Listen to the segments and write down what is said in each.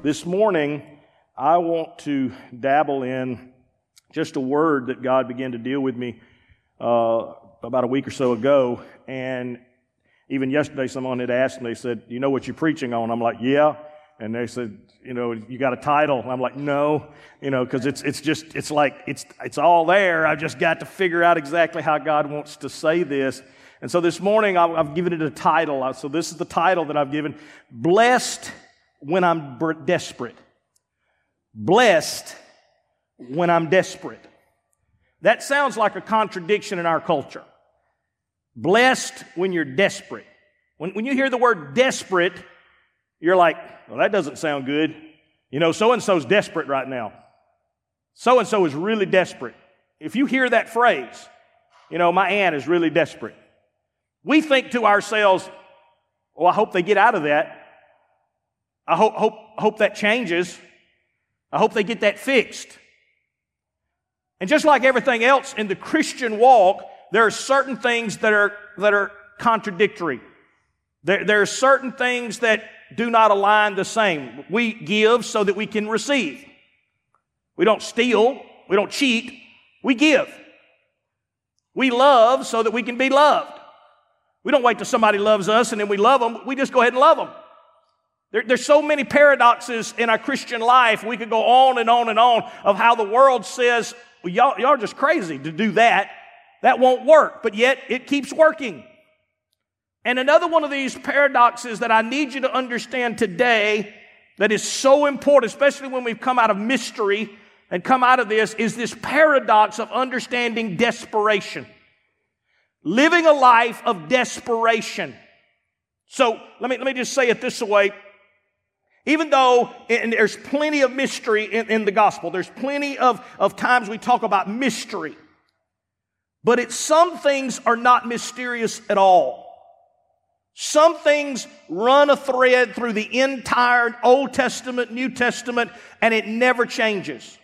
This morning, I want to dabble in just a word that God began to deal with me uh, about a week or so ago. And even yesterday, someone had asked me, they said, You know what you're preaching on? I'm like, Yeah. And they said, You know, you got a title? I'm like, No. You know, because it's, it's just, it's like, it's, it's all there. I've just got to figure out exactly how God wants to say this. And so this morning, I've given it a title. So this is the title that I've given Blessed when I'm desperate. Blessed when I'm desperate. That sounds like a contradiction in our culture. Blessed when you're desperate. When, when you hear the word desperate, you're like, well, that doesn't sound good. You know, so and so's desperate right now. So and so is really desperate. If you hear that phrase, you know, my aunt is really desperate. We think to ourselves, well, I hope they get out of that. I hope, hope, hope that changes. I hope they get that fixed. And just like everything else in the Christian walk, there are certain things that are, that are contradictory. There, there are certain things that do not align the same. We give so that we can receive. We don't steal. We don't cheat. We give. We love so that we can be loved. We don't wait till somebody loves us and then we love them. We just go ahead and love them. There, there's so many paradoxes in our Christian life. We could go on and on and on of how the world says, well, y'all, y'all are just crazy to do that. That won't work. But yet it keeps working. And another one of these paradoxes that I need you to understand today that is so important, especially when we've come out of mystery and come out of this, is this paradox of understanding desperation. Living a life of desperation. So let me, let me just say it this way. Even though and there's plenty of mystery in, in the gospel, there's plenty of, of times we talk about mystery. But it's some things are not mysterious at all. Some things run a thread through the entire Old Testament, New Testament, and it never changes.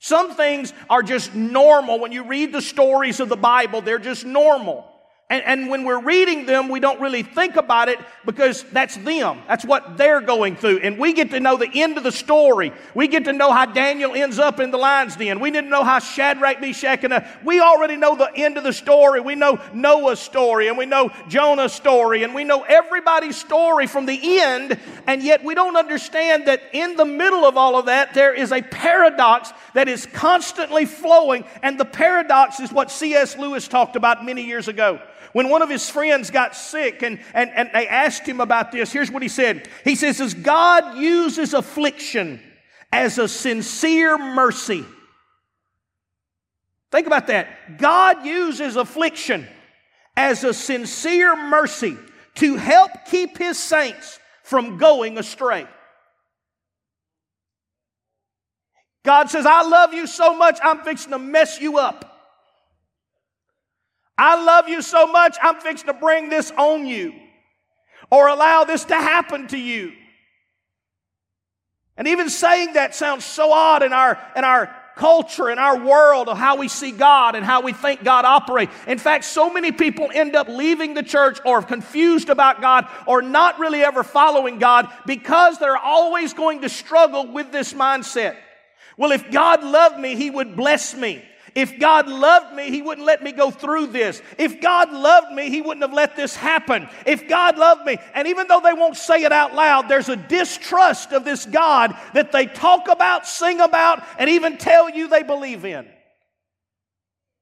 Some things are just normal. When you read the stories of the Bible, they're just normal. And, and, when we're reading them, we don't really think about it because that's them. That's what they're going through. And we get to know the end of the story. We get to know how Daniel ends up in the lion's den. We didn't know how Shadrach, Meshach, and a, we already know the end of the story. We know Noah's story and we know Jonah's story and we know everybody's story from the end. And yet we don't understand that in the middle of all of that, there is a paradox that is constantly flowing. And the paradox is what C.S. Lewis talked about many years ago. When one of his friends got sick and, and, and they asked him about this, here's what he said. He says, as God uses affliction as a sincere mercy. Think about that. God uses affliction as a sincere mercy to help keep his saints from going astray. God says, I love you so much, I'm fixing to mess you up. I love you so much, I'm fixing to bring this on you or allow this to happen to you. And even saying that sounds so odd in our, in our culture, in our world of how we see God and how we think God operates. In fact, so many people end up leaving the church or confused about God or not really ever following God because they're always going to struggle with this mindset. Well, if God loved me, He would bless me. If God loved me, He wouldn't let me go through this. If God loved me, He wouldn't have let this happen. If God loved me, and even though they won't say it out loud, there's a distrust of this God that they talk about, sing about, and even tell you they believe in.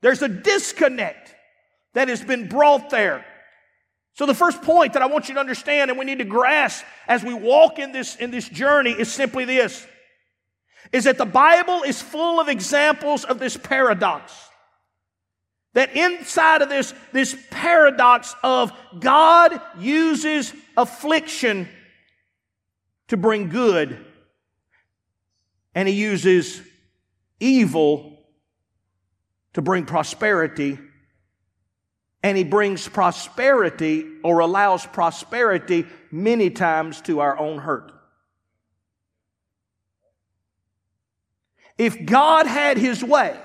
There's a disconnect that has been brought there. So the first point that I want you to understand and we need to grasp as we walk in this, in this journey is simply this is that the Bible is full of examples of this paradox. That inside of this, this paradox of God uses affliction to bring good, and He uses evil to bring prosperity, and He brings prosperity or allows prosperity many times to our own hurt. If God had his way,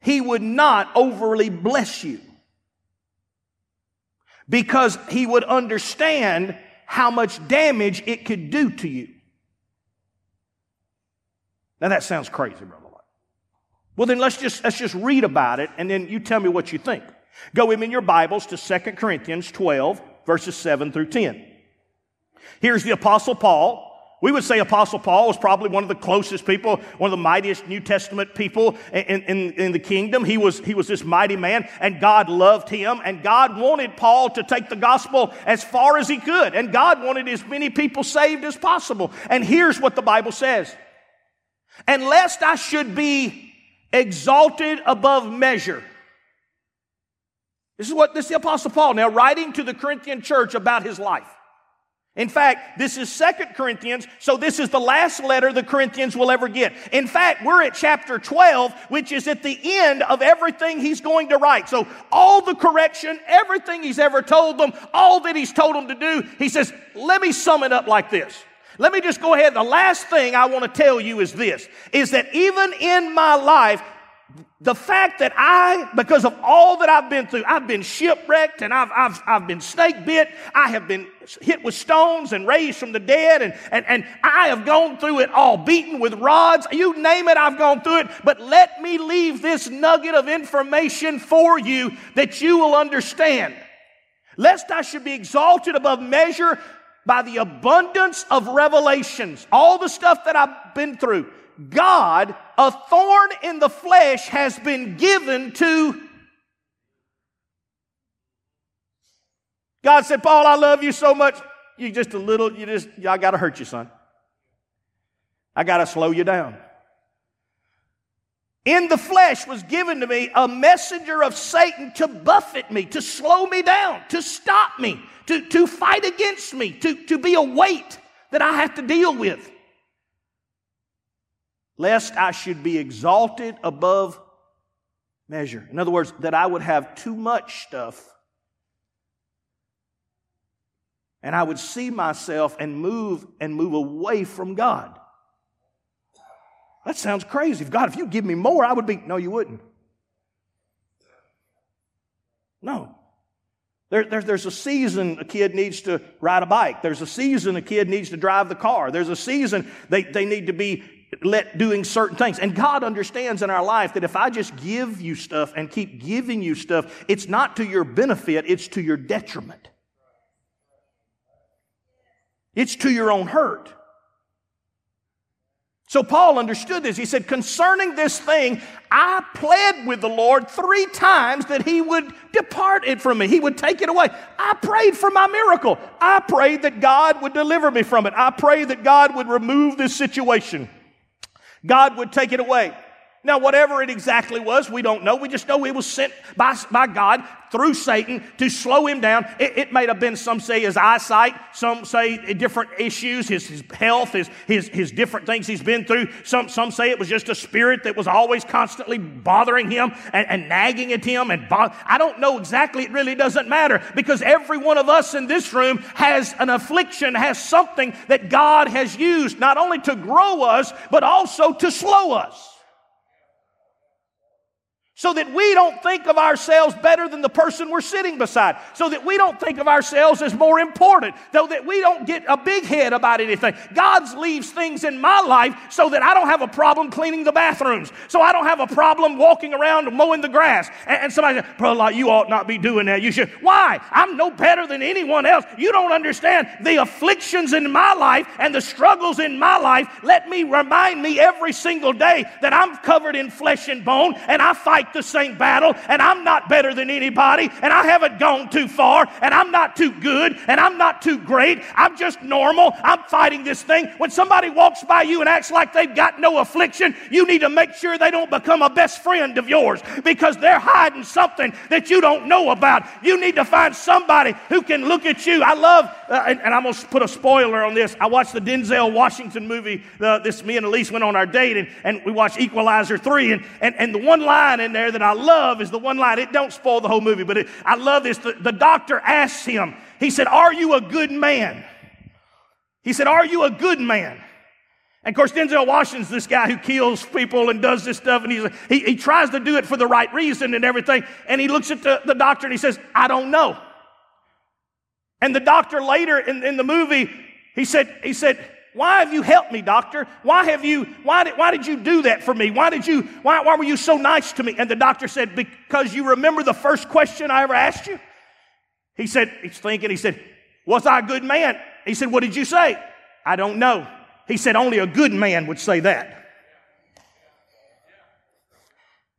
he would not overly bless you because he would understand how much damage it could do to you. Now that sounds crazy, brother. Well, then let's just, let's just read about it and then you tell me what you think. Go in your Bibles to 2 Corinthians 12, verses 7 through 10. Here's the Apostle Paul. We would say Apostle Paul was probably one of the closest people, one of the mightiest New Testament people in, in, in, the kingdom. He was, he was this mighty man, and God loved him, and God wanted Paul to take the gospel as far as he could, and God wanted as many people saved as possible. And here's what the Bible says. And lest I should be exalted above measure. This is what this is the Apostle Paul now writing to the Corinthian church about his life. In fact, this is Second Corinthians, so this is the last letter the Corinthians will ever get. In fact, we're at chapter 12, which is at the end of everything he's going to write. So all the correction, everything he's ever told them, all that he's told them to do, he says, let me sum it up like this. Let me just go ahead. The last thing I want to tell you is this, is that even in my life, the fact that I, because of all that I've been through, I've been shipwrecked and I've, I've, I've been snake bit. I have been hit with stones and raised from the dead and, and, and I have gone through it all, beaten with rods. You name it, I've gone through it. But let me leave this nugget of information for you that you will understand. Lest I should be exalted above measure by the abundance of revelations, all the stuff that I've been through. God, a thorn in the flesh has been given to. God said, Paul, I love you so much. You just a little, you just, I gotta hurt you, son. I gotta slow you down. In the flesh was given to me a messenger of Satan to buffet me, to slow me down, to stop me, to, to fight against me, to, to be a weight that I have to deal with lest I should be exalted above measure. In other words, that I would have too much stuff and I would see myself and move and move away from God. That sounds crazy. If God, if you give me more, I would be. No, you wouldn't. No. There, there, there's a season a kid needs to ride a bike. There's a season a kid needs to drive the car. There's a season they, they need to be let doing certain things. And God understands in our life that if I just give you stuff and keep giving you stuff, it's not to your benefit, it's to your detriment. It's to your own hurt. So Paul understood this. He said, concerning this thing, I pled with the Lord three times that he would depart it from me. He would take it away. I prayed for my miracle. I prayed that God would deliver me from it. I prayed that God would remove this situation. God would take it away. Now, whatever it exactly was, we don't know. We just know it was sent by, by God through Satan to slow him down. It, it may have been, some say, his eyesight, some say different issues, his, his health, his, his, his different things he's been through. Some, some say it was just a spirit that was always constantly bothering him and, and nagging at him. And bo- I don't know exactly. It really doesn't matter because every one of us in this room has an affliction, has something that God has used not only to grow us, but also to slow us so that we don't think of ourselves better than the person we're sitting beside, so that we don't think of ourselves as more important, though that we don't get a big head about anything. God leaves things in my life so that I don't have a problem cleaning the bathrooms, so I don't have a problem walking around mowing the grass. And, and somebody says, Brother you ought not be doing that. You should. Why? I'm no better than anyone else. You don't understand the afflictions in my life and the struggles in my life. Let me remind me every single day that I'm covered in flesh and bone and I fight the same battle, and I'm not better than anybody, and I haven't gone too far, and I'm not too good, and I'm not too great. I'm just normal. I'm fighting this thing. When somebody walks by you and acts like they've got no affliction, you need to make sure they don't become a best friend of yours because they're hiding something that you don't know about. You need to find somebody who can look at you. I love, uh, and, and, I'm going to put a spoiler on this. I watched the Denzel Washington movie. Uh, this me and Elise went on our date, and, and we watched Equalizer 3, and, and, and the one line in there that I love is the one line. It don't spoil the whole movie, but it, I love this. The, the doctor asks him, he said, Are you a good man? He said, Are you a good man? And of course, Denzel Washington's this guy who kills people and does this stuff, and he's, he, he tries to do it for the right reason and everything. And he looks at the, the doctor and he says, I don't know. And the doctor later in, in the movie, he said, he said, why have you helped me, doctor? Why have you, why did, why did you do that for me? Why did you, why, why were you so nice to me? And the doctor said, because you remember the first question I ever asked you? He said, he's thinking, he said, was I a good man? He said, what did you say? I don't know. He said, only a good man would say that.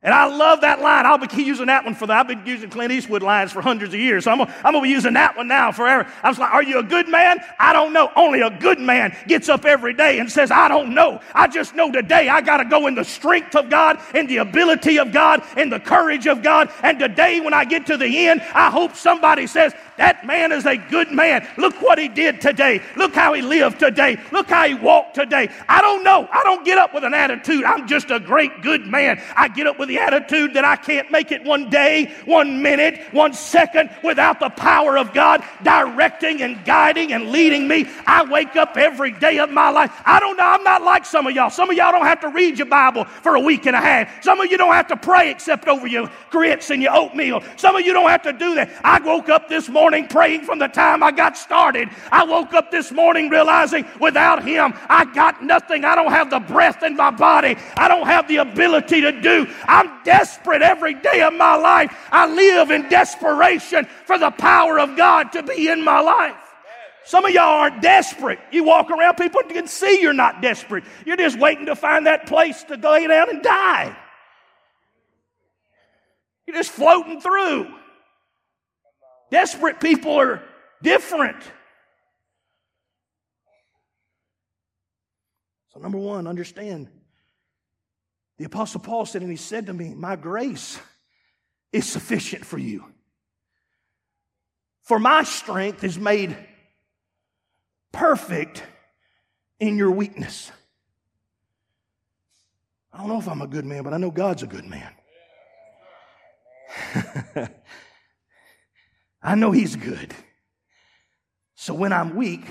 And I love that line. I'll be using that one for that. I've been using Clint Eastwood lines for hundreds of years. So I'm gonna, I'm gonna be using that one now forever. I was like, are you a good man? I don't know. Only a good man gets up every day and says, I don't know. I just know today I gotta go in the strength of God, in the ability of God, in the courage of God. And today when I get to the end, I hope somebody says, that man is a good man. Look what he did today. Look how he lived today. Look how he walked today. I don't know. I don't get up with an attitude. I'm just a great good man. I get up with the attitude that I can't make it one day, one minute, one second without the power of God directing and guiding and leading me. I wake up every day of my life. I don't know. I'm not like some of y'all. Some of y'all don't have to read your Bible for a week and a half. Some of you don't have to pray except over your grits and your oatmeal. Some of you don't have to do that. I woke up this morning morning praying from the time I got started. I woke up this morning realizing without Him, I got nothing. I don't have the breath in my body. I don't have the ability to do. I'm desperate every day of my life. I live in desperation for the power of God to be in my life. Some of y'all aren't desperate. You walk around, people can see you're not desperate. You're just waiting to find that place to lay down and die. You're just floating through. Desperate people are different. So, number one, understand. The Apostle Paul said, and he said to me, My grace is sufficient for you. For my strength is made perfect in your weakness. I don't know if I'm a good man, but I know God's a good man. I know He's good. So when I'm weak,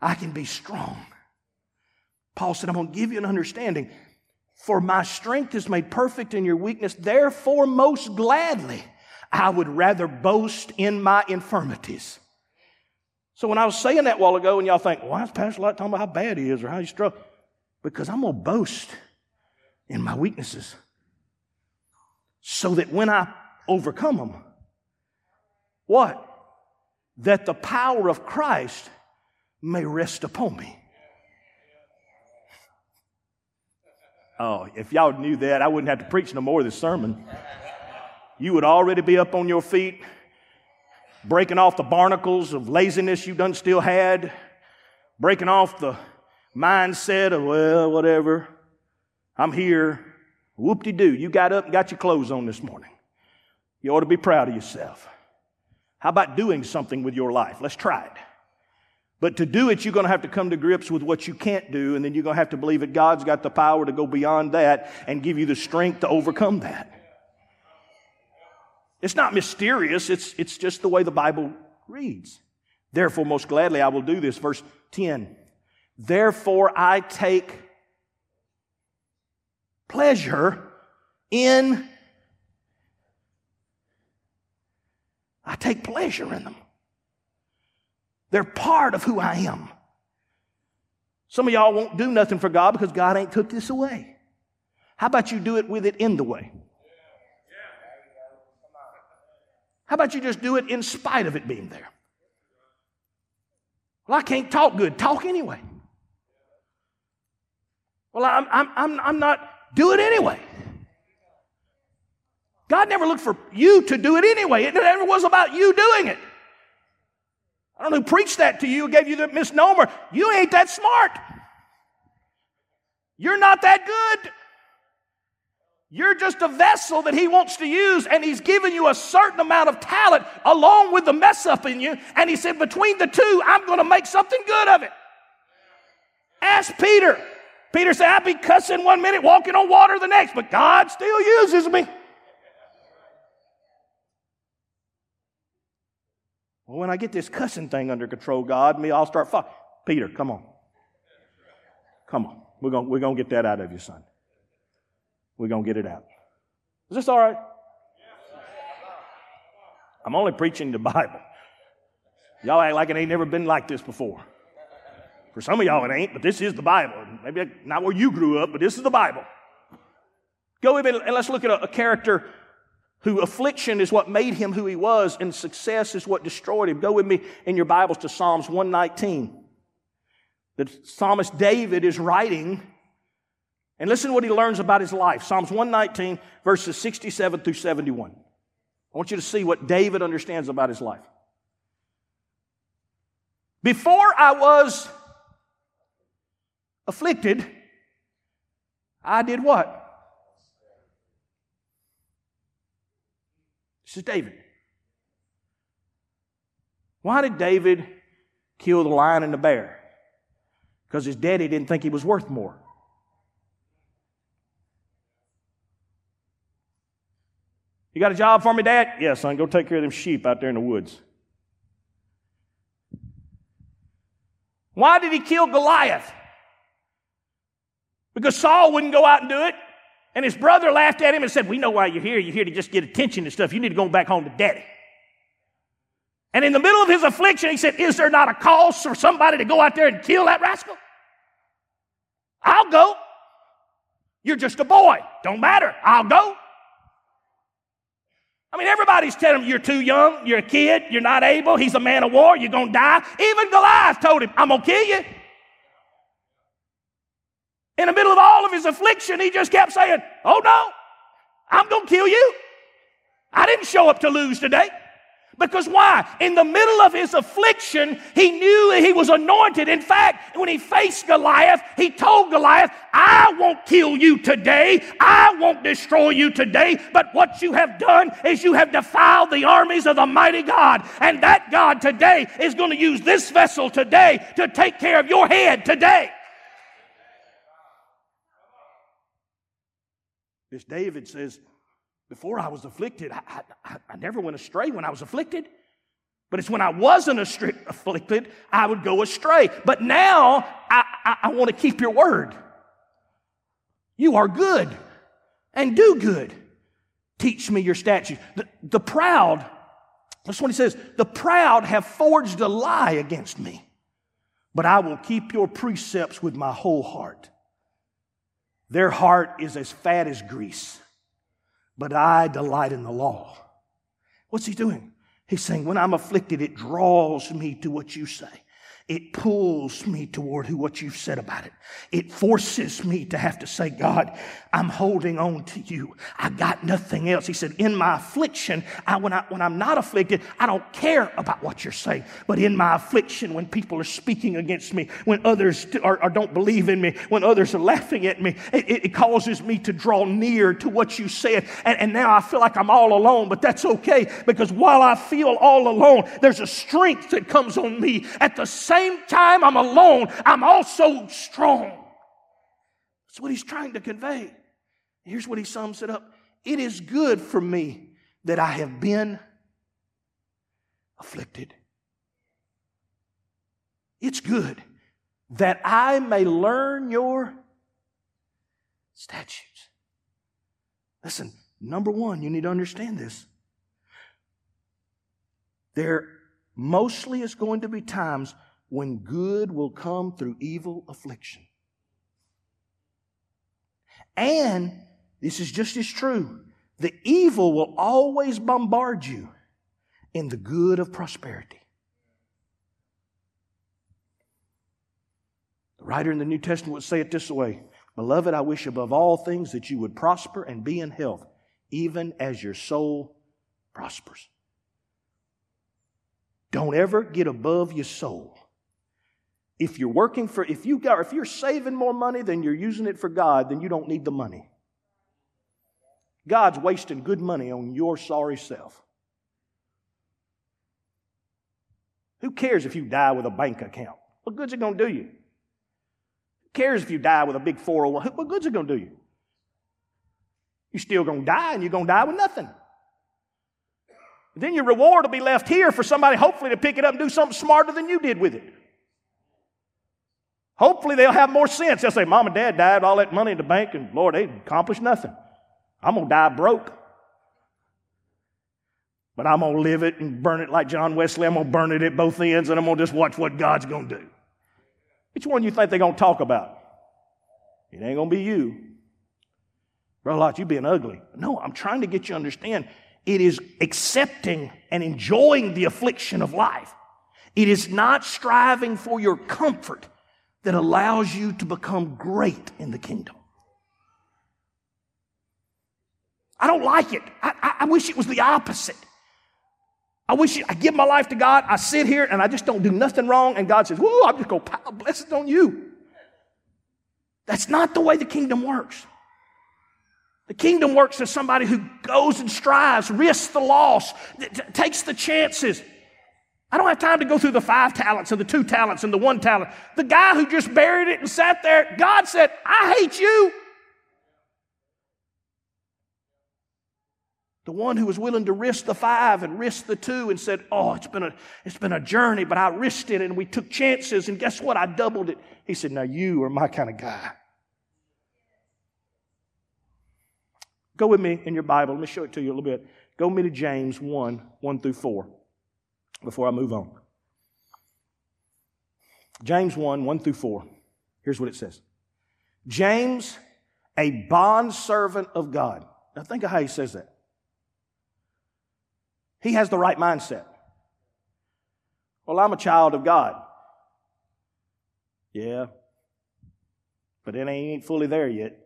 I can be strong. Paul said, I'm going to give you an understanding. For my strength is made perfect in your weakness. Therefore, most gladly, I would rather boast in my infirmities. So when I was saying that while ago, and y'all think, why is Pastor Lott talking about how bad he is or how he struggled? Because I'm going to boast in my weaknesses. So that when I overcome them, what? That the power of Christ may rest upon me. Oh, if y'all knew that, I wouldn't have to preach no more of this sermon. You would already be up on your feet, breaking off the barnacles of laziness you done still had, breaking off the mindset of, well, whatever, I'm here. Whoop de doo, you got up and got your clothes on this morning. You ought to be proud of yourself. How about doing something with your life? Let's try it. But to do it, you're going to have to come to grips with what you can't do, and then you're going to have to believe that God's got the power to go beyond that and give you the strength to overcome that. It's not mysterious, it's, it's just the way the Bible reads. Therefore, most gladly, I will do this. Verse 10. Therefore, I take pleasure in I take pleasure in them. They're part of who I am. Some of y'all won't do nothing for God because God ain't took this away. How about you do it with it in the way? How about you just do it in spite of it being there? Well, I can't talk good. Talk anyway. Well, I'm, I'm, I'm, I'm not. Do it anyway. God never looked for you to do it anyway. It never was about you doing it. I don't know who preached that to you, gave you the misnomer. You ain't that smart. You're not that good. You're just a vessel that He wants to use, and He's given you a certain amount of talent along with the mess up in you. And He said, Between the two, I'm going to make something good of it. Ask Peter. Peter said, I'd be cussing one minute, walking on water the next, but God still uses me. Well, when I get this cussing thing under control, God, me, I'll start fuck. Peter, come on. Come on. We're going we're gonna get that out of you, son. We're going to get it out. Is this all right? I'm only preaching the Bible. Y'all act like it ain't never been like this before. For some of y'all, it ain't, but this is the Bible. Maybe not where you grew up, but this is the Bible. Go with me and let's look at a, a character who affliction is what made him who he was, and success is what destroyed him. Go with me in your Bibles to Psalms 119. The psalmist David is writing, and listen to what he learns about his life. Psalms 119, verses 67 through 71. I want you to see what David understands about his life. Before I was afflicted, I did what? This is David. Why did David kill the lion and the bear? Because his daddy didn't think he was worth more. You got a job for me, Dad? Yes, son. Go take care of them sheep out there in the woods. Why did he kill Goliath? Because Saul wouldn't go out and do it. And his brother laughed at him and said, We know why you're here. You're here to just get attention and stuff. You need to go back home to daddy. And in the middle of his affliction, he said, Is there not a cause for somebody to go out there and kill that rascal? I'll go. You're just a boy. Don't matter. I'll go. I mean, everybody's telling him you're too young, you're a kid, you're not able, he's a man of war, you're going to die. Even Goliath told him, I'm going to kill you. In the middle of all of his affliction, he just kept saying, Oh no, I'm going to kill you. I didn't show up to lose today. Because why? In the middle of his affliction, he knew that he was anointed. In fact, when he faced Goliath, he told Goliath, I won't kill you today. I won't destroy you today. But what you have done is you have defiled the armies of the mighty God. And that God today is going to use this vessel today to take care of your head today. This David says, before I was afflicted, I, I, I never went astray when I was afflicted. But it's when I wasn't afflicted, I would go astray. But now I, I, I want to keep your word. You are good and do good. Teach me your statutes. The, the proud, that's what he says, the proud have forged a lie against me, but I will keep your precepts with my whole heart. Their heart is as fat as grease but I delight in the law. What's he doing? He's saying, when I'm afflicted, it draws me to what you say. It pulls me toward who what you've said about it. It forces me to have to say, God, I'm holding on to you. I got nothing else. He said, in my affliction, I, when, I, when I'm not afflicted, I don't care about what you're saying. But in my affliction, when people are speaking against me, when others are, or don't believe in me, when others are laughing at me, it, it, causes me to draw near to what you said. And, and now I feel like I'm all alone, but that's okay because while I feel all alone, there's a strength that comes on me at the same same time I'm alone, I'm also strong. That's what he's trying to convey. Here's what he sums it up It is good for me that I have been afflicted. It's good that I may learn your statutes. Listen, number one, you need to understand this. There mostly is going to be times when good will come through evil affliction. And this is just as true the evil will always bombard you in the good of prosperity. The writer in the New Testament would say it this way Beloved, I wish above all things that you would prosper and be in health, even as your soul prospers. Don't ever get above your soul if you're working for, if you got, if you're saving more money than you're using it for God, then you don't need the money. God's wasting good money on your sorry self. Who cares if you die with a bank account? What good's it going to do you? Who cares if you die with a big 401? What good's it going to do you? You're still going to die and you're going to die with nothing. Then your reward will be left here for somebody hopefully to pick it up and do something smarter than you did with it. Hopefully they'll have more sense. They'll say, Mom and Dad died, all that money in the bank, and Lord, they accomplished nothing. I'm going to die broke. But I'm going to live it and burn it like John Wesley. I'm going to burn it at both ends and I'm going to just watch what God's going to do. Which one you think they're going to talk about? It ain't going to be you. Brother Lott, you being ugly. No, I'm trying to get you to understand it is accepting and enjoying the affliction of life. It is not striving for your comfort that allows you to become great in the kingdom. I don't like it. I, I, I wish it was the opposite. I wish I give my life to God. I sit here and I just don't do nothing wrong. And God says, Whoa, I'm just going to pile blessings on you. That's not the way the kingdom works. The kingdom works as somebody who goes and strives, risks the loss, takes the chances. I don't have time to go through the five talents and the two talents and the one talent. The guy who just buried it and sat there, God said, I hate you. The one who was willing to risk the five and risk the two and said, Oh, it's been a, it's been a journey, but I risked it and we took chances and guess what? I doubled it. He said, Now you are my kind of guy. Go with me in your Bible. Let me show it to you a little bit. Go with me to James 1 1 through 4 before I move on. James 1 1 through 4. Here's what it says James, a bondservant of God. Now think of how he says that. He has the right mindset. Well, I'm a child of God. Yeah, but it ain't fully there yet.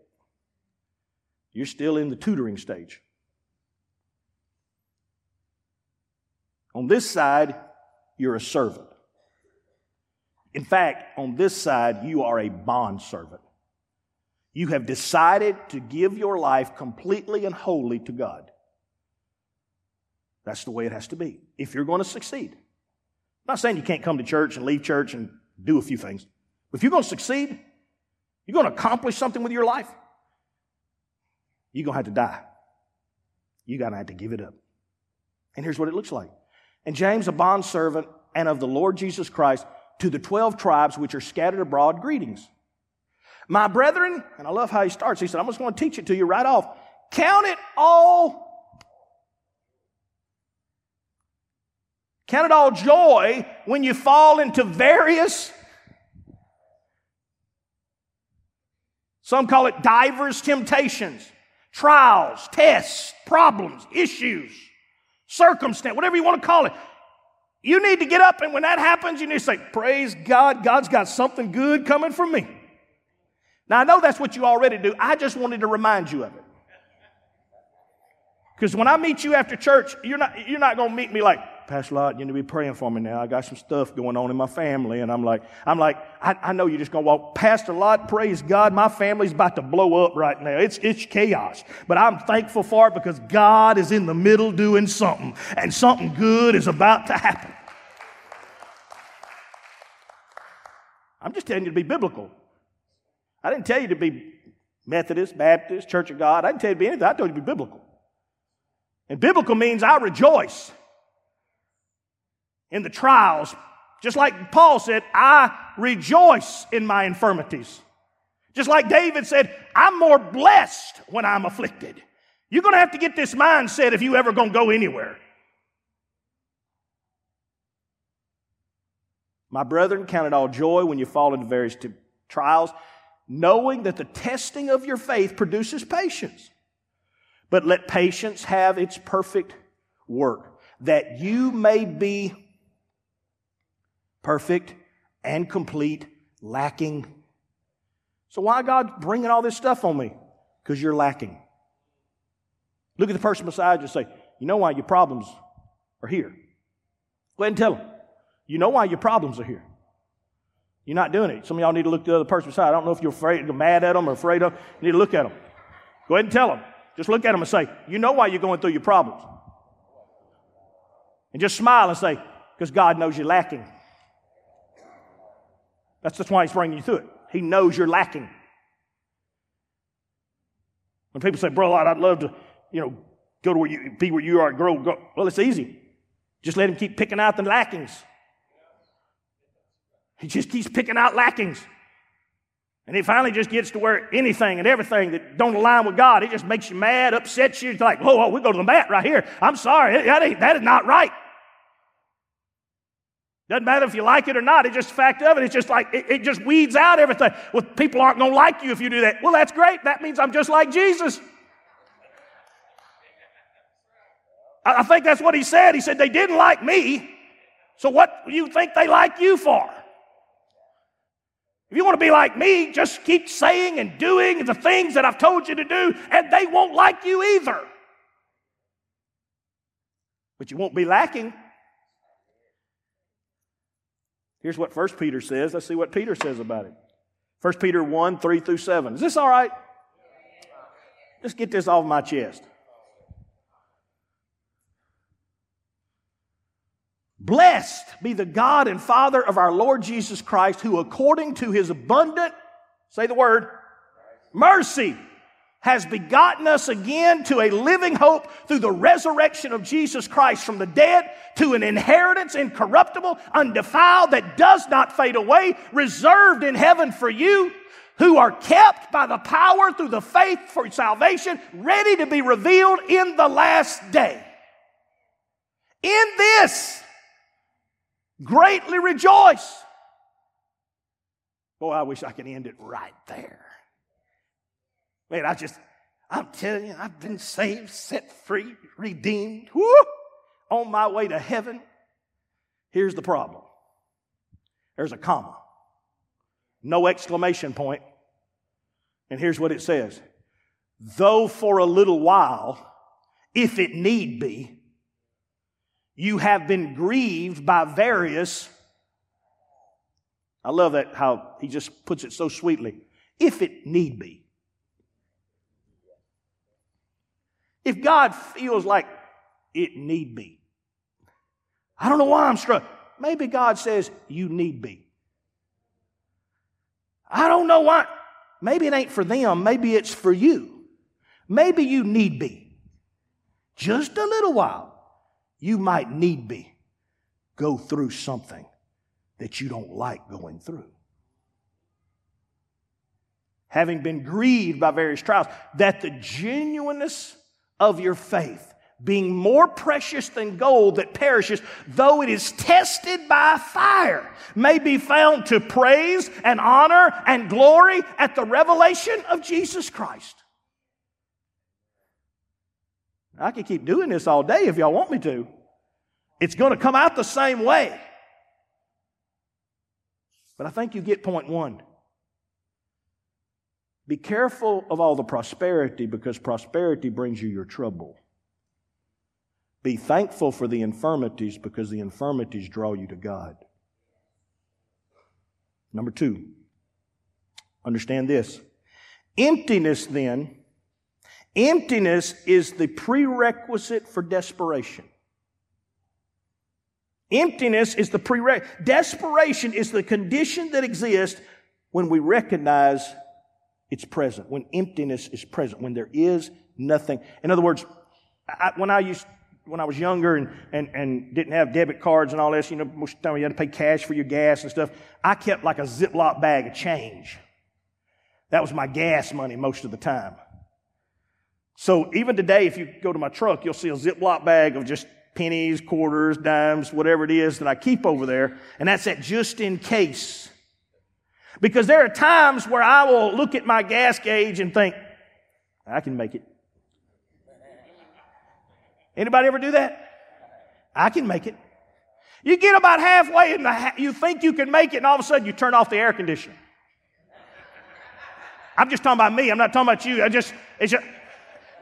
You're still in the tutoring stage. On this side, you're a servant. In fact, on this side, you are a bond servant. You have decided to give your life completely and wholly to God. That's the way it has to be if you're going to succeed. I'm not saying you can't come to church and leave church and do a few things. But if you're going to succeed, you're going to accomplish something with your life, you're going to have to die. You're going to have to give it up. And here's what it looks like. And James, a bondservant and of the Lord Jesus Christ, to the 12 tribes which are scattered abroad, greetings. My brethren, and I love how he starts. He said, I'm just going to teach it to you right off. Count it all. Count it all joy when you fall into various, some call it divers temptations trials, tests, problems, issues, circumstance, whatever you want to call it. You need to get up, and when that happens, you need to say, Praise God, God's got something good coming from me. Now, I know that's what you already do. I just wanted to remind you of it. Because when I meet you after church, you're not, you're not going to meet me like, Pastor Lott, you need to be praying for me now. I got some stuff going on in my family. And I'm like, I'm like, I, I know you're just going to walk. Pastor Lott, praise God, my family's about to blow up right now. It's, it's chaos. But I'm thankful for it because God is in the middle doing something. And something good is about to happen. I'm just telling you to be biblical. I didn't tell you to be Methodist, Baptist, Church of God. I didn't tell you to be anything. I told you to be biblical. And biblical means I rejoice in the trials. Just like Paul said, I rejoice in my infirmities. Just like David said, I'm more blessed when I'm afflicted. You're going to have to get this mindset if you ever going to go anywhere. My brethren, count it all joy when you fall into various t- trials, knowing that the testing of your faith produces patience. But let patience have its perfect work, that you may be perfect and complete, lacking. So why God bringing all this stuff on me? Because you're lacking. Look at the person beside you and say, you know why your problems are here. Go ahead and tell them. You know why your problems are here. You're not doing it. Some of y'all need to look the other person beside. I don't know if you're afraid, mad at them or afraid of. You need to look at them. Go ahead and tell them. Just look at them and say, you know why you're going through your problems. And just smile and say, because God knows you're lacking. That's, just why He's bringing you through it. He knows you're lacking. When people say, bro, I'd love to, you know, go to where you, be where you are, grow, go. Well, it's easy. Just let him keep picking out the lackings. He just keeps picking out lackings. And he finally just gets to where anything and everything that don't align with God, it just makes you mad, upsets you. It's like, whoa, whoa, we go to the mat right here. I'm sorry, that, ain't, that is not right. Doesn't matter if you like it or not. It's just a fact of it. It's just like, it, it just weeds out everything. Well, people aren't going to like you if you do that. Well, that's great. That means I'm just like Jesus. I, I think that's what he said. He said, they didn't like me. So what do you think they like you for? If you want to be like me, just keep saying and doing the things that I've told you to do, and they won't like you either. But you won't be lacking. Here's what 1 Peter says. Let's see what Peter says about it. 1 Peter 1 3 through 7. Is this all right? Just get this off my chest. Blessed be the God and Father of our Lord Jesus Christ, who according to his abundant, say the word, mercy, has begotten us again to a living hope through the resurrection of Jesus Christ from the dead to an inheritance incorruptible, undefiled, that does not fade away, reserved in heaven for you, who are kept by the power through the faith for salvation, ready to be revealed in the last day. In this, greatly rejoice. Boy, I wish I could end it right there. Man, I just, I'm telling you, I've been saved, set free, redeemed, whoo, on my way to heaven. Here's the problem there's a comma, no exclamation point, and here's what it says Though for a little while, if it need be, you have been grieved by various. I love that how he just puts it so sweetly. If it need be. If God feels like it need be. I don't know why I'm struck. Maybe God says you need be. I don't know why. Maybe it ain't for them. Maybe it's for you. Maybe you need be. Just a little while you might need be go through something that you don't like going through. Having been grieved by various trials, that the genuineness of your faith, being more precious than gold that perishes, though it is tested by fire, may be found to praise and honor and glory at the revelation of Jesus Christ. I can keep doing this all day if y'all want me to. It's going to come out the same way. But I think you get point one. Be careful of all the prosperity because prosperity brings you your trouble. Be thankful for the infirmities because the infirmities draw you to God. Number two, understand this. Emptiness, then, Emptiness is the prerequisite for desperation. Emptiness is the prerequisite. Desperation is the condition that exists when we recognize it's present, when emptiness is present, when there is nothing. In other words, I, when I used when I was younger and, and, and didn't have debit cards and all this, you know, most of the time you had to pay cash for your gas and stuff. I kept like a Ziploc bag of change. That was my gas money most of the time. So even today, if you go to my truck, you'll see a Ziploc bag of just pennies, quarters, dimes, whatever it is that I keep over there. And that's that just in case. Because there are times where I will look at my gas gauge and think, I can make it. Anybody ever do that? I can make it. You get about halfway and you think you can make it, and all of a sudden you turn off the air conditioner. I'm just talking about me. I'm not talking about you. I just, it's just,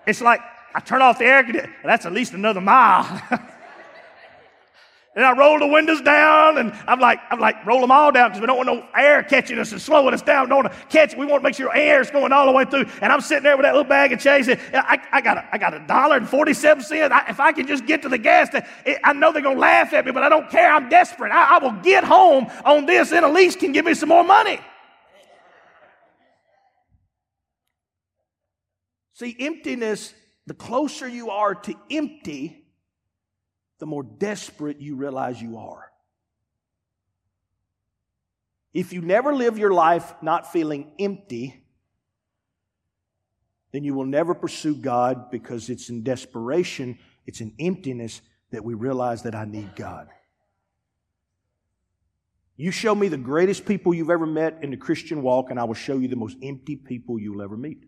it's like I turn off the air conditioner. That's at least another mile. and I roll the windows down, and I'm like, I'm like, roll them all down because we don't want no air catching us and slowing us down. We don't want to catch it. We want to make sure air is going all the way through. And I'm sitting there with that little bag of change. I, I got a, I got a dollar and forty-seven cents. I, if I can just get to the gas, station, I know they're gonna laugh at me, but I don't care. I'm desperate. I, I will get home on this, and Elise can give me some more money. See, emptiness, the closer you are to empty, the more desperate you realize you are. If you never live your life not feeling empty, then you will never pursue God because it's in desperation, it's in emptiness that we realize that I need God. You show me the greatest people you've ever met in the Christian walk, and I will show you the most empty people you'll ever meet.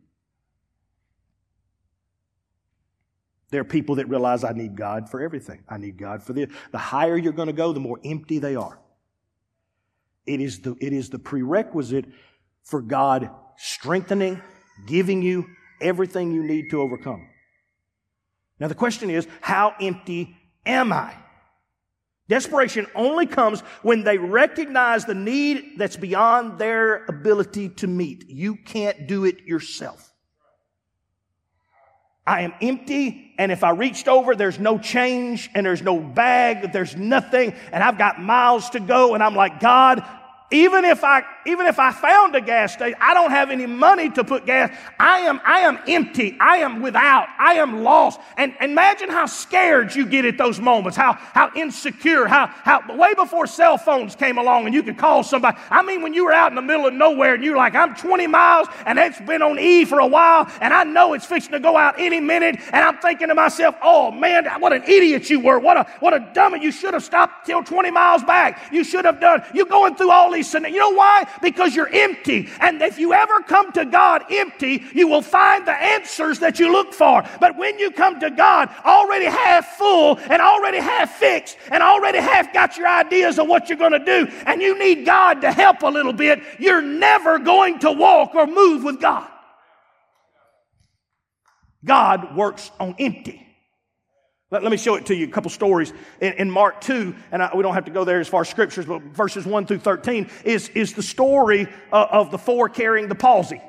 There are people that realize I need God for everything. I need God for this. The higher you're going to go, the more empty they are. It is the, it is the prerequisite for God strengthening, giving you everything you need to overcome. Now the question is, how empty am I? Desperation only comes when they recognize the need that's beyond their ability to meet. You can't do it yourself. I am empty, and if I reached over, there's no change, and there's no bag, there's nothing, and I've got miles to go, and I'm like, God, even if I, even if I found a gas station, I don't have any money to put gas. I am, I am empty. I am without. I am lost. And, and imagine how scared you get at those moments, how, how insecure, how, how, way before cell phones came along and you could call somebody. I mean, when you were out in the middle of nowhere and you're like, I'm 20 miles and it's been on E for a while and I know it's fixing to go out any minute. And I'm thinking to myself, oh man, what an idiot you were. What a, what a dummy. You should have stopped till 20 miles back. You should have done, you're going through all these you know why? Because you're empty. And if you ever come to God empty, you will find the answers that you look for. But when you come to God already half full and already half fixed and already half got your ideas of what you're going to do, and you need God to help a little bit, you're never going to walk or move with God. God works on empty. Let, let, me show it to you. A couple stories in, in Mark 2, and I, we don't have to go there as far as scriptures, but verses 1 through 13 is, is the story uh, of the four carrying the palsy.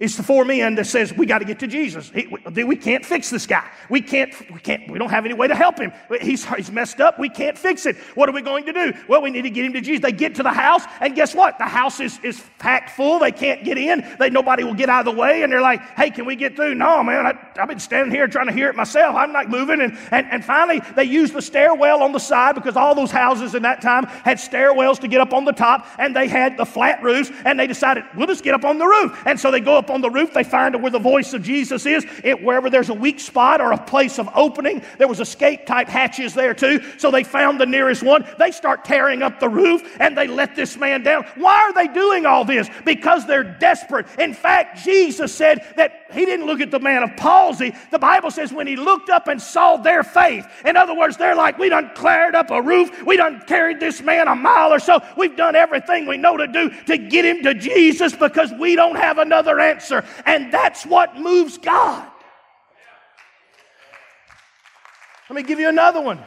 It's the four men that says we got to get to Jesus. He, we, we, can't fix this guy. We can't. We can't. We don't have any way to help him. He's, he's messed up. We can't fix it. What are we going to do? Well, we need to get him to Jesus. They get to the house, and guess what? The house is, is packed full. They can't get in. They nobody will get out of the way, and they're like, "Hey, can we get through?" No, man. I, have been standing here trying to hear it myself. I'm not moving. And, and and finally, they use the stairwell on the side because all those houses in that time had stairwells to get up on the top, and they had the flat roofs. And they decided we'll just get up on the roof, and so they go up on the roof. They find where the voice of Jesus is. It, wherever there's a weak spot or a place of opening, there was escape type hatches there too. So they found the nearest one. They start tearing up the roof and they let this man down. Why are they doing all this? Because they're desperate. In fact, Jesus said that he didn't look at the man of palsy. The Bible says when he looked up and saw their faith. In other words, they're like, we done cleared up a roof. We done carried this man a mile or so. We've done everything we know to do to get him to Jesus because we don't have another answer. And that's what moves God. Let me give you another one.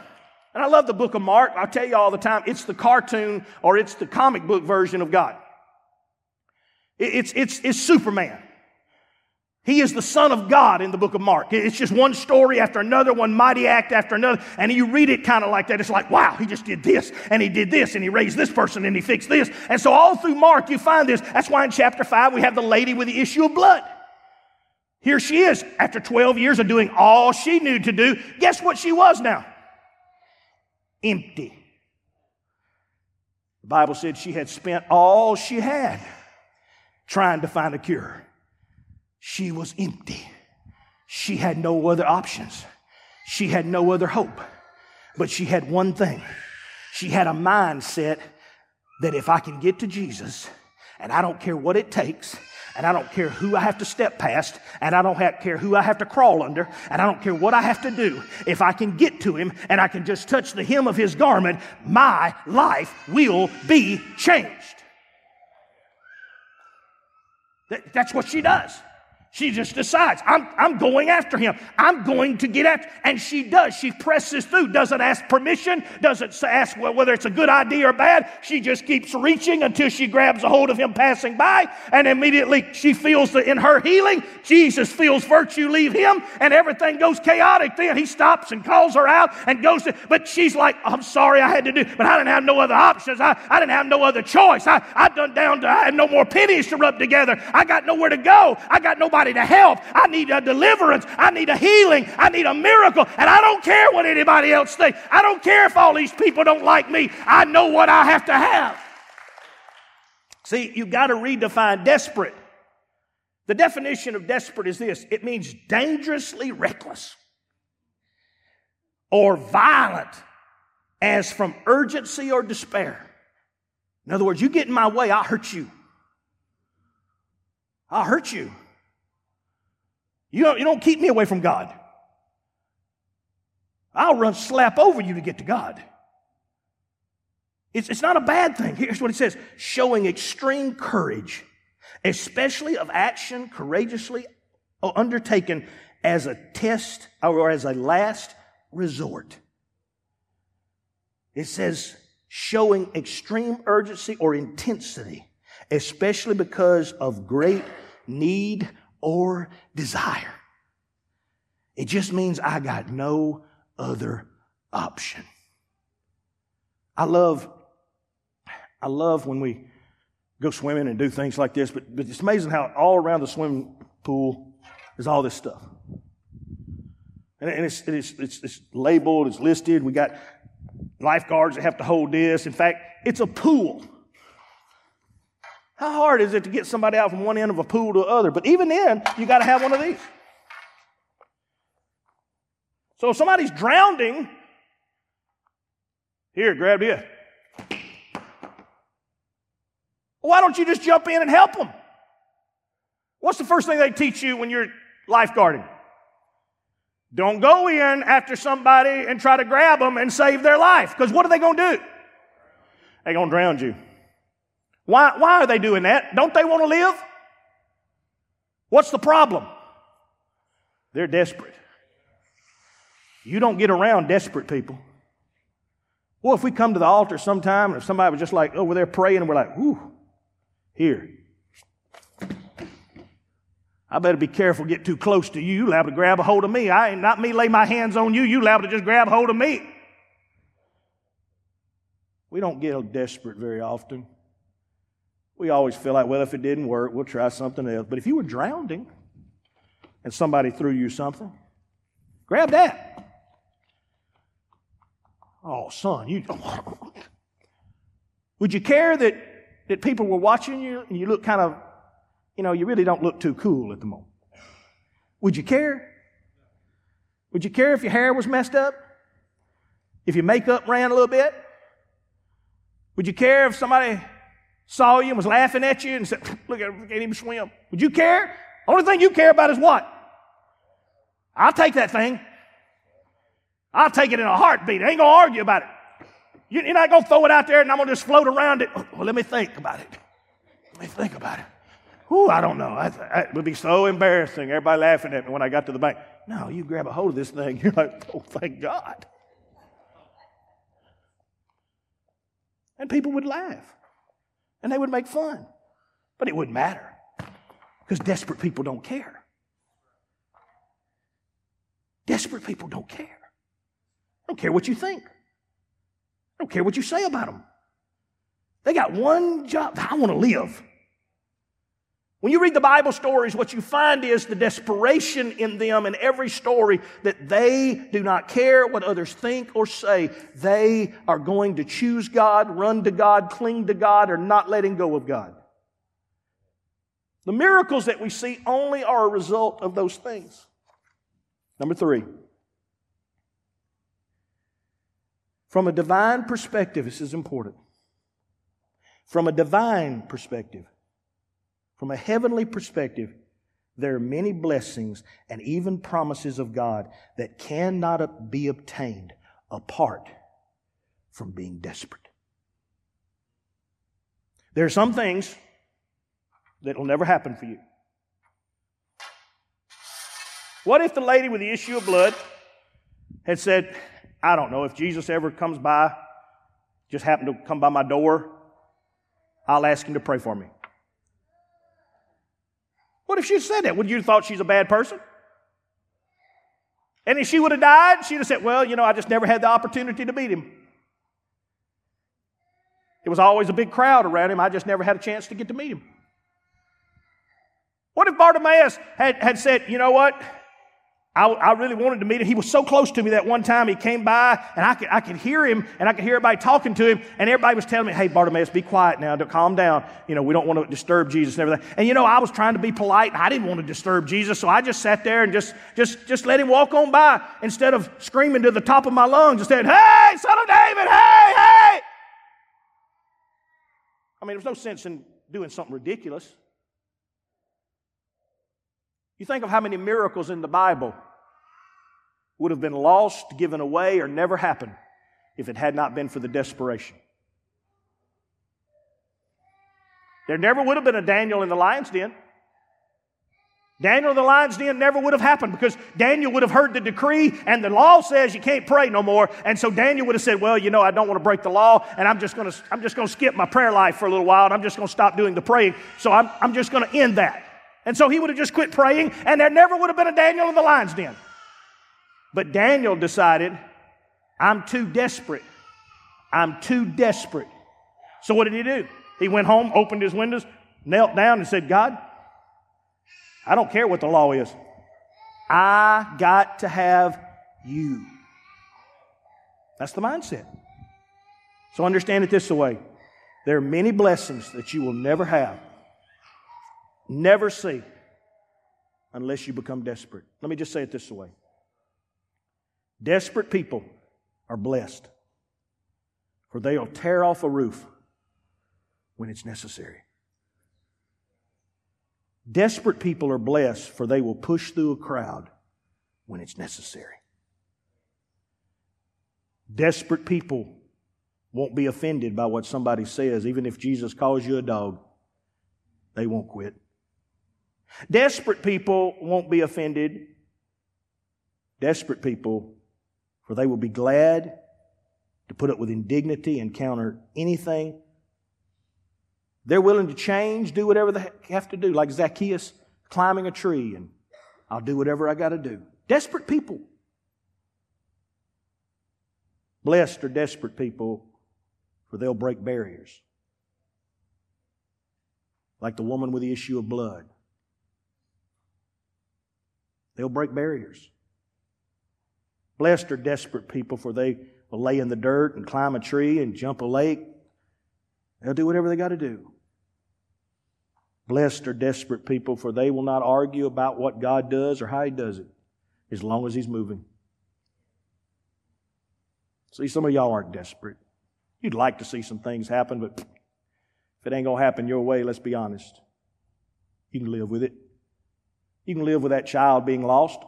And I love the book of Mark. I'll tell you all the time, it's the cartoon or it's the comic book version of God. It's, it's, it's Superman. He is the Son of God in the book of Mark. It's just one story after another, one mighty act after another. And you read it kind of like that. It's like, wow, he just did this, and he did this, and he raised this person, and he fixed this. And so all through Mark, you find this. That's why in chapter 5, we have the lady with the issue of blood. Here she is, after 12 years of doing all she knew to do. Guess what she was now? Empty. The Bible said she had spent all she had trying to find a cure. She was empty. She had no other options. She had no other hope. But she had one thing. She had a mindset that if I can get to Jesus, and I don't care what it takes, and I don't care who I have to step past, and I don't have, care who I have to crawl under, and I don't care what I have to do. If I can get to him and I can just touch the hem of his garment, my life will be changed. That's what she does. She just decides, I'm, I'm going after him. I'm going to get after. And she does. She presses through, doesn't ask permission, doesn't ask whether it's a good idea or bad. She just keeps reaching until she grabs a hold of him passing by. And immediately she feels that in her healing, Jesus feels virtue leave him and everything goes chaotic. Then he stops and calls her out and goes to, but she's like, I'm sorry I had to do, but I didn't have no other options. I, I didn't have no other choice. I, I done down to, I had no more pennies to rub together. I got nowhere to go. I got nobody somebody to help. I need a deliverance. I need a healing. I need a miracle. And I don't care what anybody else thinks. I don't care if all these people don't like me. I know what I have to have. See, you've got to redefine desperate. The definition of desperate is this it means dangerously reckless or violent as from urgency or despair. In other words, you get in my way, I'll hurt you. I'll hurt you. You don't, you don't keep me away from God. I'll run slap over you to get to God. It's, it's not a bad thing. Here's what it says showing extreme courage, especially of action courageously uh, undertaken as a test or as a last resort. It says showing extreme urgency or intensity, especially because of great need or desire. It just means I got no other option. I love, I love when we go swimming and do things like this, but, but it's amazing how all around the swimming pool is all this stuff. And it's, it's, it's, it's labeled, it's listed. We got lifeguards that have to hold this. In fact, it's a pool. How hard is it to get somebody out from one end of a pool to the other? But even then, you got to have one of these. So if somebody's drowning, here, grab this. Why don't you just jump in and help them? What's the first thing they teach you when you're lifeguarding? Don't go in after somebody and try to grab them and save their life. Because what are they going to do? They're going to drown you. Why, why are they doing that? Don't they want to live? What's the problem? They're desperate. You don't get around desperate people. Well, if we come to the altar sometime and if somebody was just like over there praying and we're like, ooh, here, I better be careful, get too close to you. You liable to grab a hold of me. I ain't not me lay my hands on you. You liable to just grab hold of me. We don't get desperate very often. We always feel like, well, if it didn't work, we'll try something else. But if you were drowning and somebody threw you something, grab that. Oh, son, you. Would you care that, that people were watching you and you look kind of you know, you really don't look too cool at the moment. Would you care? Would you care if your hair was messed up? If your makeup ran a little bit? Would you care if somebody saw you and was laughing at you and said, Look at him, can't even swim? Would you care? Only thing you care about is what? I'll take that thing. I'll take it in a heartbeat. I ain't gonna argue about it. You're not gonna throw it out there and I'm gonna just float around it. Well, let me think about it. Let me think about it. Ooh, I don't know. it would be so embarrassing. Everybody laughing at me when I got to the bank. No, you grab a hold of this thing. You're like, oh, thank God. And people would laugh. And they would make fun. But it wouldn't matter. Because desperate people don't care. Desperate people don't care. Don't care what you think. Don't care what you say about them. They got one job. I want to live. When you read the Bible stories, what you find is the desperation in them in every story that they do not care what others think or say. They are going to choose God, run to God, cling to God, or not letting go of God. The miracles that we see only are a result of those things. Number three. From a divine perspective, this is important. From a divine perspective, from a heavenly perspective, there are many blessings and even promises of God that cannot be obtained apart from being desperate. There are some things that will never happen for you. What if the lady with the issue of blood had said, I don't know, if Jesus ever comes by, just happened to come by my door, I'll ask him to pray for me. What if she said that? Would you have thought she's a bad person? And if she would have died, she'd have said, Well, you know, I just never had the opportunity to meet him. It was always a big crowd around him. I just never had a chance to get to meet him. What if Bartimaeus had, had said, you know what? I, I, really wanted to meet him. He was so close to me that one time he came by and I could, I could hear him and I could hear everybody talking to him and everybody was telling me, hey, Bartimaeus, be quiet now. Calm down. You know, we don't want to disturb Jesus and everything. And you know, I was trying to be polite and I didn't want to disturb Jesus. So I just sat there and just, just, just let him walk on by instead of screaming to the top of my lungs and saying, hey, son of David, hey, hey. I mean, there's no sense in doing something ridiculous. You think of how many miracles in the Bible would have been lost, given away, or never happened if it had not been for the desperation. There never would have been a Daniel in the lion's den. Daniel in the lion's den never would have happened because Daniel would have heard the decree and the law says you can't pray no more. And so Daniel would have said, well, you know, I don't want to break the law and I'm just going to, I'm just going to skip my prayer life for a little while and I'm just going to stop doing the praying. So I'm, I'm just going to end that. And so he would have just quit praying, and there never would have been a Daniel in the lion's den. But Daniel decided, I'm too desperate. I'm too desperate. So what did he do? He went home, opened his windows, knelt down, and said, God, I don't care what the law is. I got to have you. That's the mindset. So understand it this way there are many blessings that you will never have never see unless you become desperate. Let me just say it this way Desperate people are blessed, for they will tear off a roof when it's necessary. Desperate people are blessed, for they will push through a crowd when it's necessary. Desperate people won't be offended by what somebody says, even if Jesus calls you a dog. They won't quit. Desperate people won't be offended. Desperate people, for they will be glad to put up with indignity and counter anything. They're willing to change, do whatever they have to do, like Zacchaeus climbing a tree, and I'll do whatever I got to do. Desperate people. Blessed are desperate people, for they'll break barriers. Like the woman with the issue of blood. They'll break barriers. Blessed are desperate people, for they will lay in the dirt and climb a tree and jump a lake. They'll do whatever they got to do. Blessed are desperate people, for they will not argue about what God does or how He does it, as long as He's moving. See, some of y'all aren't desperate. You'd like to see some things happen, but if it ain't going to happen your way, let's be honest. You can live with it. You can live with that child being lost.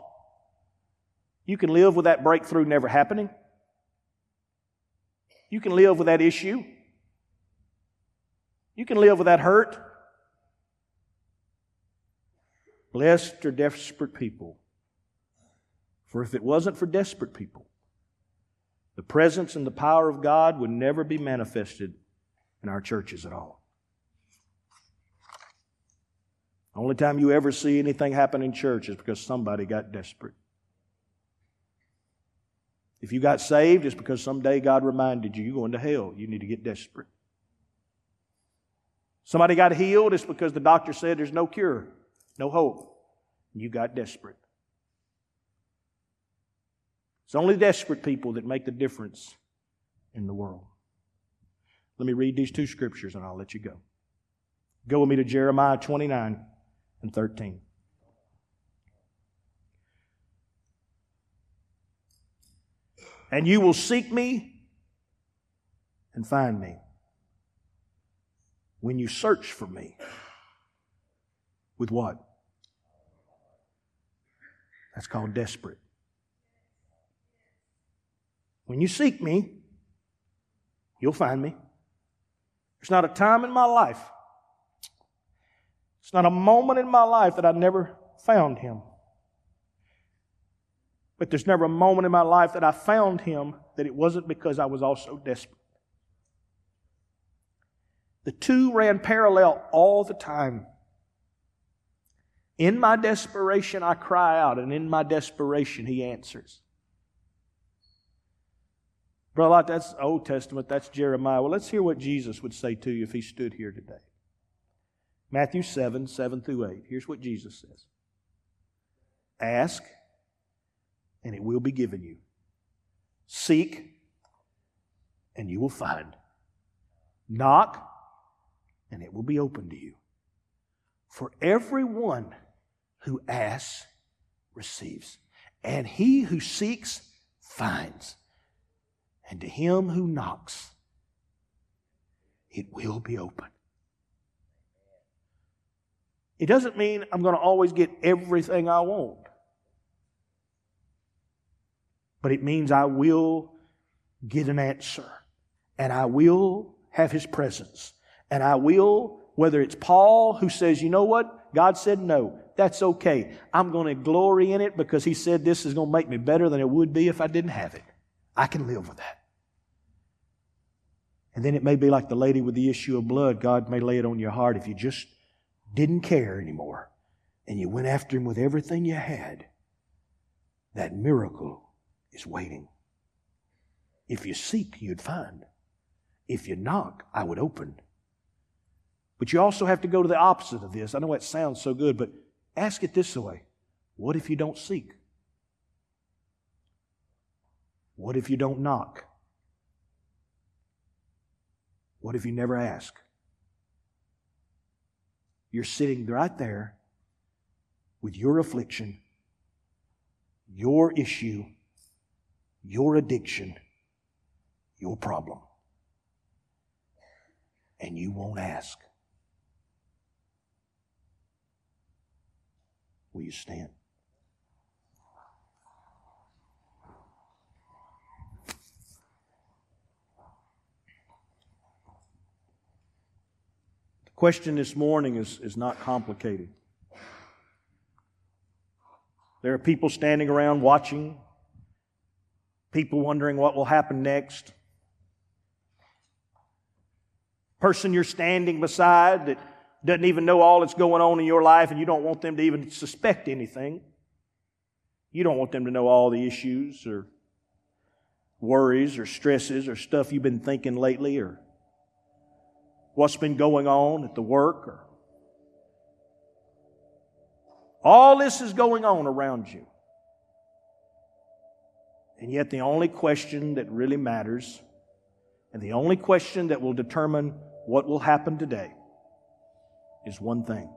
You can live with that breakthrough never happening. You can live with that issue. You can live with that hurt. Blessed are desperate people. For if it wasn't for desperate people, the presence and the power of God would never be manifested in our churches at all. Only time you ever see anything happen in church is because somebody got desperate. If you got saved, it's because someday God reminded you you're going to hell. You need to get desperate. Somebody got healed, it's because the doctor said there's no cure, no hope. You got desperate. It's only desperate people that make the difference in the world. Let me read these two scriptures and I'll let you go. Go with me to Jeremiah 29 and 13. And you will seek me and find me when you search for me. With what? That's called desperate. When you seek me, you'll find me. There's not a time in my life it's not a moment in my life that I never found him. But there's never a moment in my life that I found him that it wasn't because I was also desperate. The two ran parallel all the time. In my desperation, I cry out, and in my desperation, he answers. Brother, that's Old Testament, that's Jeremiah. Well, let's hear what Jesus would say to you if he stood here today. Matthew 7, 7 through 8. Here's what Jesus says Ask, and it will be given you. Seek, and you will find. Knock, and it will be open to you. For everyone who asks receives, and he who seeks finds, and to him who knocks it will be open. It doesn't mean I'm going to always get everything I want. But it means I will get an answer. And I will have his presence. And I will, whether it's Paul who says, you know what? God said no. That's okay. I'm going to glory in it because he said this is going to make me better than it would be if I didn't have it. I can live with that. And then it may be like the lady with the issue of blood. God may lay it on your heart if you just didn't care anymore and you went after Him with everything you had. That miracle is waiting. If you seek, you'd find. If you knock, I would open. But you also have to go to the opposite of this. I know it sounds so good, but ask it this way What if you don't seek? What if you don't knock? What if you never ask? You're sitting right there with your affliction, your issue, your addiction, your problem. And you won't ask. Will you stand? Question this morning is, is not complicated. There are people standing around watching, people wondering what will happen next. Person you're standing beside that doesn't even know all that's going on in your life, and you don't want them to even suspect anything. You don't want them to know all the issues or worries or stresses or stuff you've been thinking lately or what's been going on at the work or all this is going on around you. And yet, the only question that really matters, and the only question that will determine what will happen today, is one thing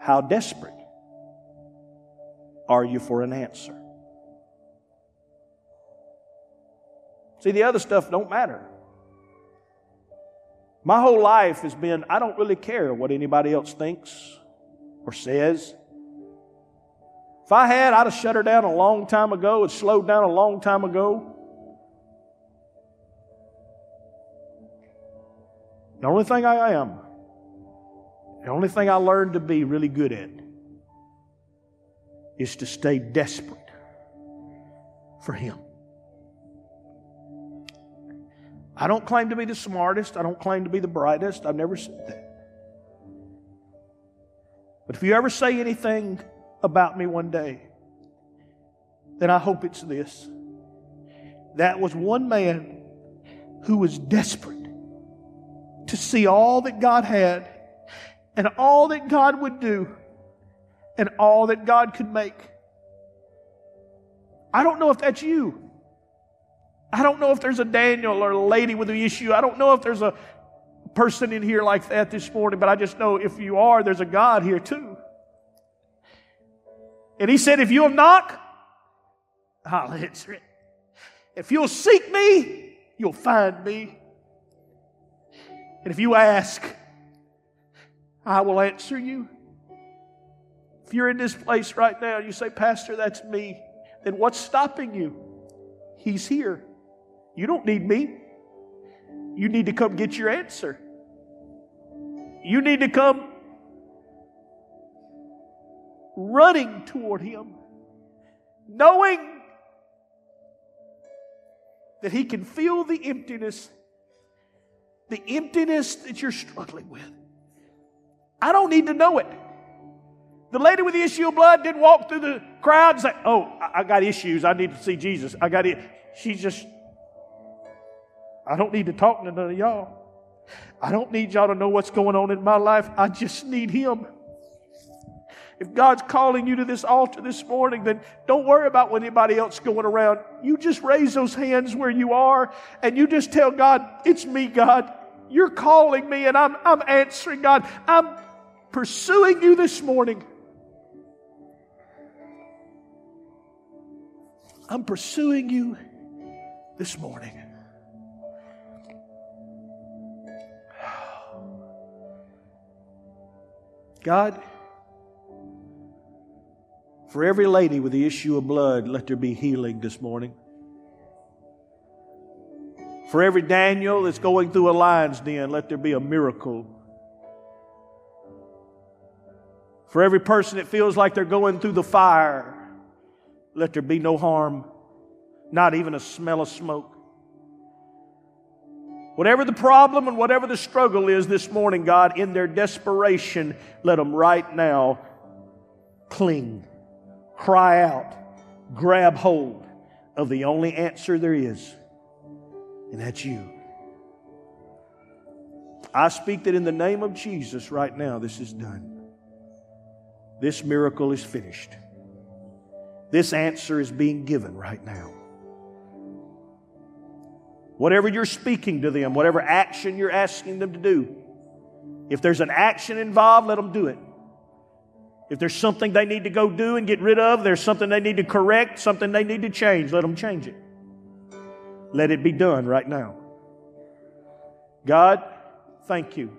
How desperate are you for an answer? See, the other stuff don't matter. My whole life has been I don't really care what anybody else thinks or says. If I had, I'd have shut her down a long time ago and slowed down a long time ago. The only thing I am, the only thing I learned to be really good at is to stay desperate for Him. I don't claim to be the smartest. I don't claim to be the brightest. I've never said that. But if you ever say anything about me one day, then I hope it's this. That was one man who was desperate to see all that God had and all that God would do and all that God could make. I don't know if that's you. I don't know if there's a Daniel or a lady with an issue. I don't know if there's a person in here like that this morning, but I just know if you are, there's a God here too. And he said, if you'll knock, I'll answer it. If you'll seek me, you'll find me. And if you ask, I will answer you. If you're in this place right now and you say, Pastor, that's me, then what's stopping you? He's here. You don't need me. You need to come get your answer. You need to come running toward Him, knowing that He can feel the emptiness, the emptiness that you're struggling with. I don't need to know it. The lady with the issue of blood didn't walk through the crowd and say, Oh, I got issues. I need to see Jesus. I got it. She just I don't need to talk to none of y'all. I don't need y'all to know what's going on in my life. I just need Him. If God's calling you to this altar this morning, then don't worry about what anybody else going around. You just raise those hands where you are and you just tell God, It's me, God. You're calling me and I'm, I'm answering, God. I'm pursuing you this morning. I'm pursuing you this morning. God, for every lady with the issue of blood, let there be healing this morning. For every Daniel that's going through a lion's den, let there be a miracle. For every person that feels like they're going through the fire, let there be no harm, not even a smell of smoke. Whatever the problem and whatever the struggle is this morning, God, in their desperation, let them right now cling, cry out, grab hold of the only answer there is, and that's you. I speak that in the name of Jesus right now, this is done. This miracle is finished. This answer is being given right now. Whatever you're speaking to them, whatever action you're asking them to do, if there's an action involved, let them do it. If there's something they need to go do and get rid of, there's something they need to correct, something they need to change, let them change it. Let it be done right now. God, thank you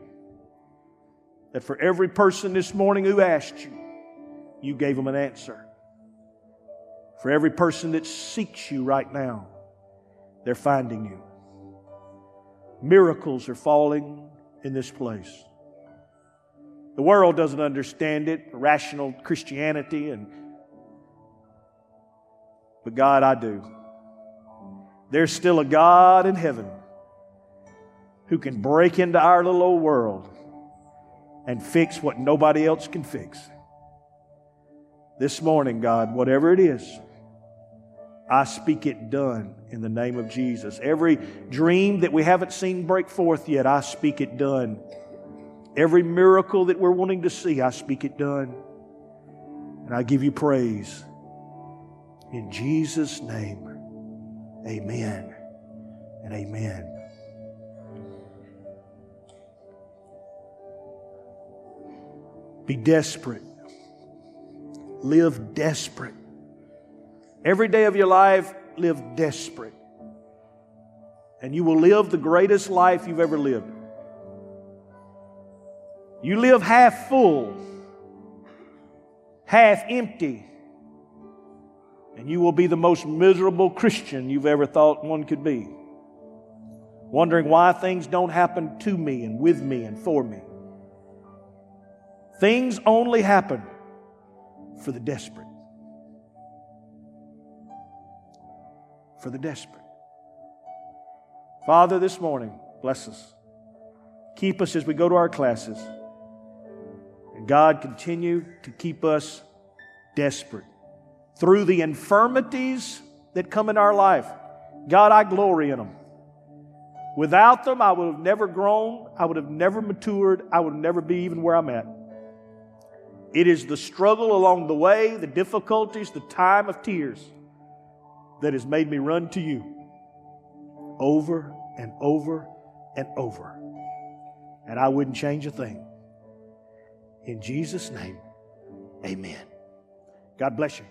that for every person this morning who asked you, you gave them an answer. For every person that seeks you right now, they're finding you. Miracles are falling in this place. The world doesn't understand it, rational Christianity, and but God, I do. There's still a God in heaven who can break into our little old world and fix what nobody else can fix. This morning, God, whatever it is, I speak it done in the name of Jesus. Every dream that we haven't seen break forth yet, I speak it done. Every miracle that we're wanting to see, I speak it done. And I give you praise. In Jesus' name, amen and amen. Be desperate. Live desperate. Every day of your life, live desperate. And you will live the greatest life you've ever lived. You live half full, half empty, and you will be the most miserable Christian you've ever thought one could be. Wondering why things don't happen to me and with me and for me. Things only happen for the desperate. For the desperate. Father, this morning, bless us. Keep us as we go to our classes. And God, continue to keep us desperate through the infirmities that come in our life. God, I glory in them. Without them, I would have never grown. I would have never matured. I would never be even where I'm at. It is the struggle along the way, the difficulties, the time of tears that has made me run to you over and over and over. And I wouldn't change a thing. In Jesus' name, amen. God bless you.